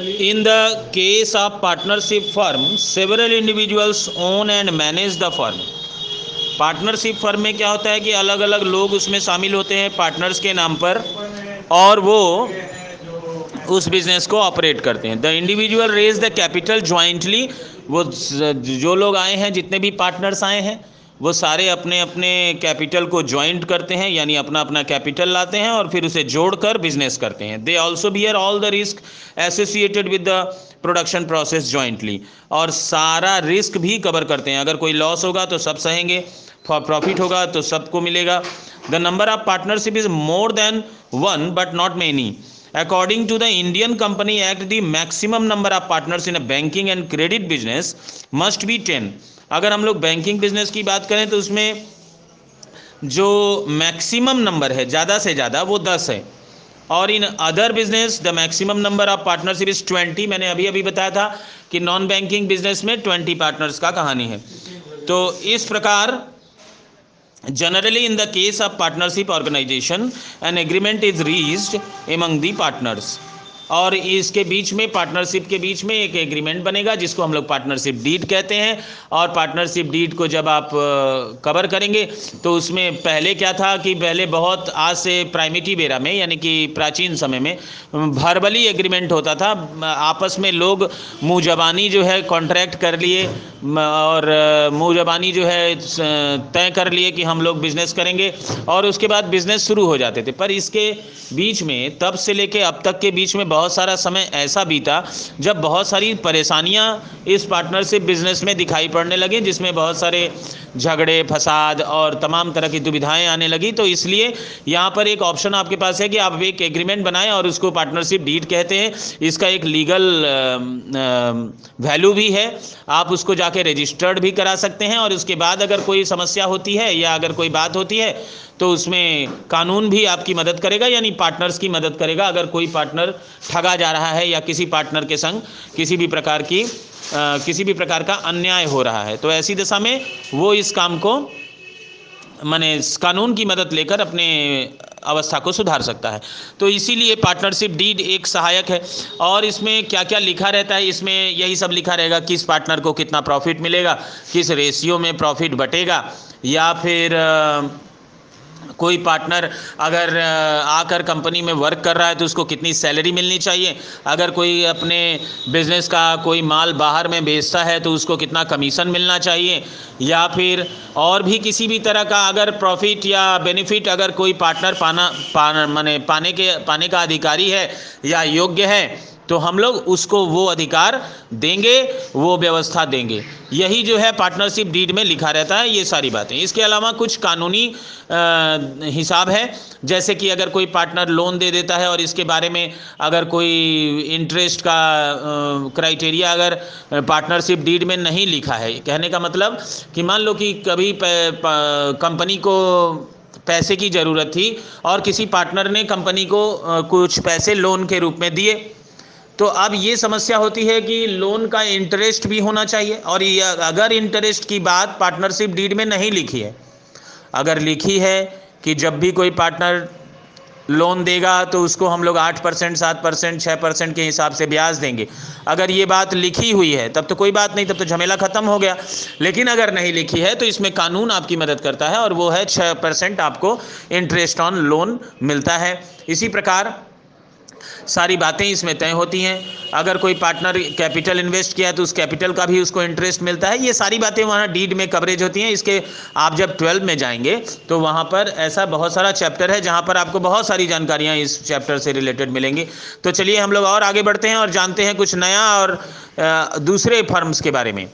In the case of partnership firm, several individuals own and manage the firm. Partnership firm में क्या होता है कि अलग अलग लोग उसमें शामिल होते हैं पार्टनर्स के नाम पर और वो उस बिज़नेस को ऑपरेट करते हैं the individual raise the capital jointly वो जो लोग आए हैं जितने भी पार्टनर्स आए हैं वो सारे अपने अपने कैपिटल को ज्वाइंट करते हैं, यानी अपना अपना कैपिटल लाते हैं और फिर उसे जोड़कर बिज़नेस करते हैं। They also bear all the risk associated with the production process jointly और सारा रिस्क भी कवर करते हैं। अगर कोई लॉस होगा तो सब सहेंगे प्रॉफिट होगा तो सबको मिलेगा। The number of partnership is more than one but not many According to the Indian Company Act, the maximum number of partners in a banking and credit business must be 10. अगर हम लोग banking business की बात करें तो उसमें जो maximum number है ज़्यादा से ज़्यादा वो दस है। और in other business the maximum number of partnership is twenty मैंने अभी अभी बताया था कि नॉन बैंकिंग बिज़नेस में ट्वेंटी पार्टनर्स का कहानी है। तो इस प्रकार Generally, in the case of partnership organization, an agreement is reached among the partners. और इसके बीच में पार्टनरशिप के बीच में एक एग्रीमेंट बनेगा, जिसको हम लोग पार्टनरशिप डीड कहते हैं। और पार्टनरशिप डीड को जब आप कवर करेंगे तो उसमें पहले क्या था कि पहले बहुत आज से प्राइमेटी बेरा में, यानी कि प्राचीन समय में भरबली एग्रीमेंट होता था। आपस में लोग मुँह जबानी जो है कॉन्ट्रैक्ट कर लिए और मुँह जबानी जो है तय कर लिए कि हम लोग बिज़नेस करेंगे, और उसके बाद बिज़नेस शुरू हो जाते थे। पर इसके बीच में, तब से लेके अब तक के बीच में बहुत सारा समय ऐसा बीता जब बहुत सारी परेशानियाँ इस पार्टनरशिप बिज़नेस में दिखाई पड़ने लगी, जिसमें बहुत सारे झगड़े, फसाद और तमाम तरह की दुविधाएँ आने लगी। तो इसलिए यहाँ पर एक ऑप्शन आपके पास है कि आप एक एग्रीमेंट बनाएँ और उसको पार्टनरशिप डीड कहते हैं। इसका एक लीगल वैल्यू भी है। आप उसको जाके रजिस्टर्ड भी करा सकते हैं और उसके बाद अगर कोई समस्या होती है या अगर कोई बात होती है तो उसमें कानून भी आपकी मदद करेगा, यानी पार्टनर्स की मदद करेगा। अगर कोई पार्टनर ठगा जा रहा है या किसी पार्टनर के संग किसी भी प्रकार की आ, किसी भी प्रकार का अन्याय हो रहा है। तो ऐसी दशा में वो इस काम को मैंने कानून की मदद लेकर अपने अवस्था को सुधार सकता है। तो इसीलिए पार्टनरशिप डीड एक सहायक है और इसमें क्या क्या लिखा रहता है? इसमें यही सब लिखा रहेगा किस पार्टनर को कितना प्रॉफिट मिलेगा किस रेशियो में प्रॉफिट बटेगा या फिर कोई पार्टनर अगर आकर कंपनी में वर्क कर रहा है तो उसको कितनी सैलरी मिलनी चाहिए? अगर कोई अपने बिज़नेस का कोई माल बाहर में बेचता है तो उसको कितना कमीशन मिलना चाहिए? या फिर और भी किसी भी तरह का अगर प्रॉफिट या बेनिफिट अगर कोई पार्टनर पाना पाना, माने पाने के, पाने का अधिकारी है या योग्य है तो हम लोग उसको वो अधिकार देंगे, वो व्यवस्था देंगे। यही जो है पार्टनरशिप डीड में लिखा रहता है, ये सारी बातें। इसके अलावा कुछ कानूनी हिसाब है। जैसे कि अगर कोई पार्टनर लोन दे देता है और इसके बारे में अगर कोई इंटरेस्ट का क्राइटेरिया अगर पार्टनरशिप डीड में नहीं लिखा है। कहने का मतलब कि मान लो कि कभी कंपनी को पैसे की ज़रूरत थी और किसी पार्टनर ने कंपनी को कुछ पैसे लोन के रूप में दिए। तो अब ये समस्या होती है कि लोन का इंटरेस्ट भी होना चाहिए और अगर इंटरेस्ट की बात पार्टनरशिप डीड में नहीं लिखी है, अगर लिखी है कि जब भी कोई पार्टनर लोन देगा तो उसको हम लोग आठ परसेंट, सात परसेंट छः परसेंट के हिसाब से ब्याज देंगे। अगर ये बात लिखी हुई है, तब तो कोई बात नहीं, तब तो झमेला ख़त्म हो गया। लेकिन अगर नहीं लिखी है तो इसमें कानून आपकी मदद करता है और वो है छः परसेंट आपको इंटरेस्ट ऑन लोन मिलता है। इसी प्रकार सारी बातें इसमें तय होती हैं। अगर कोई पार्टनर कैपिटल इन्वेस्ट किया है तो उस कैपिटल का भी उसको इंटरेस्ट मिलता है। ये सारी बातें वहाँ डीड में कवरेज होती हैं। इसके आप जब ट्वेल्व में जाएँगे तो वहाँ पर ऐसा बहुत सारा चैप्टर है, जहाँ पर आपको बहुत सारी जानकारियाँ इस चैप्टर से रिलेटेड मिलेंगी। तो चलिए हम लोग और आगे बढ़ते हैं और जानते हैं कुछ नया और दूसरे फर्म्स के बारे में।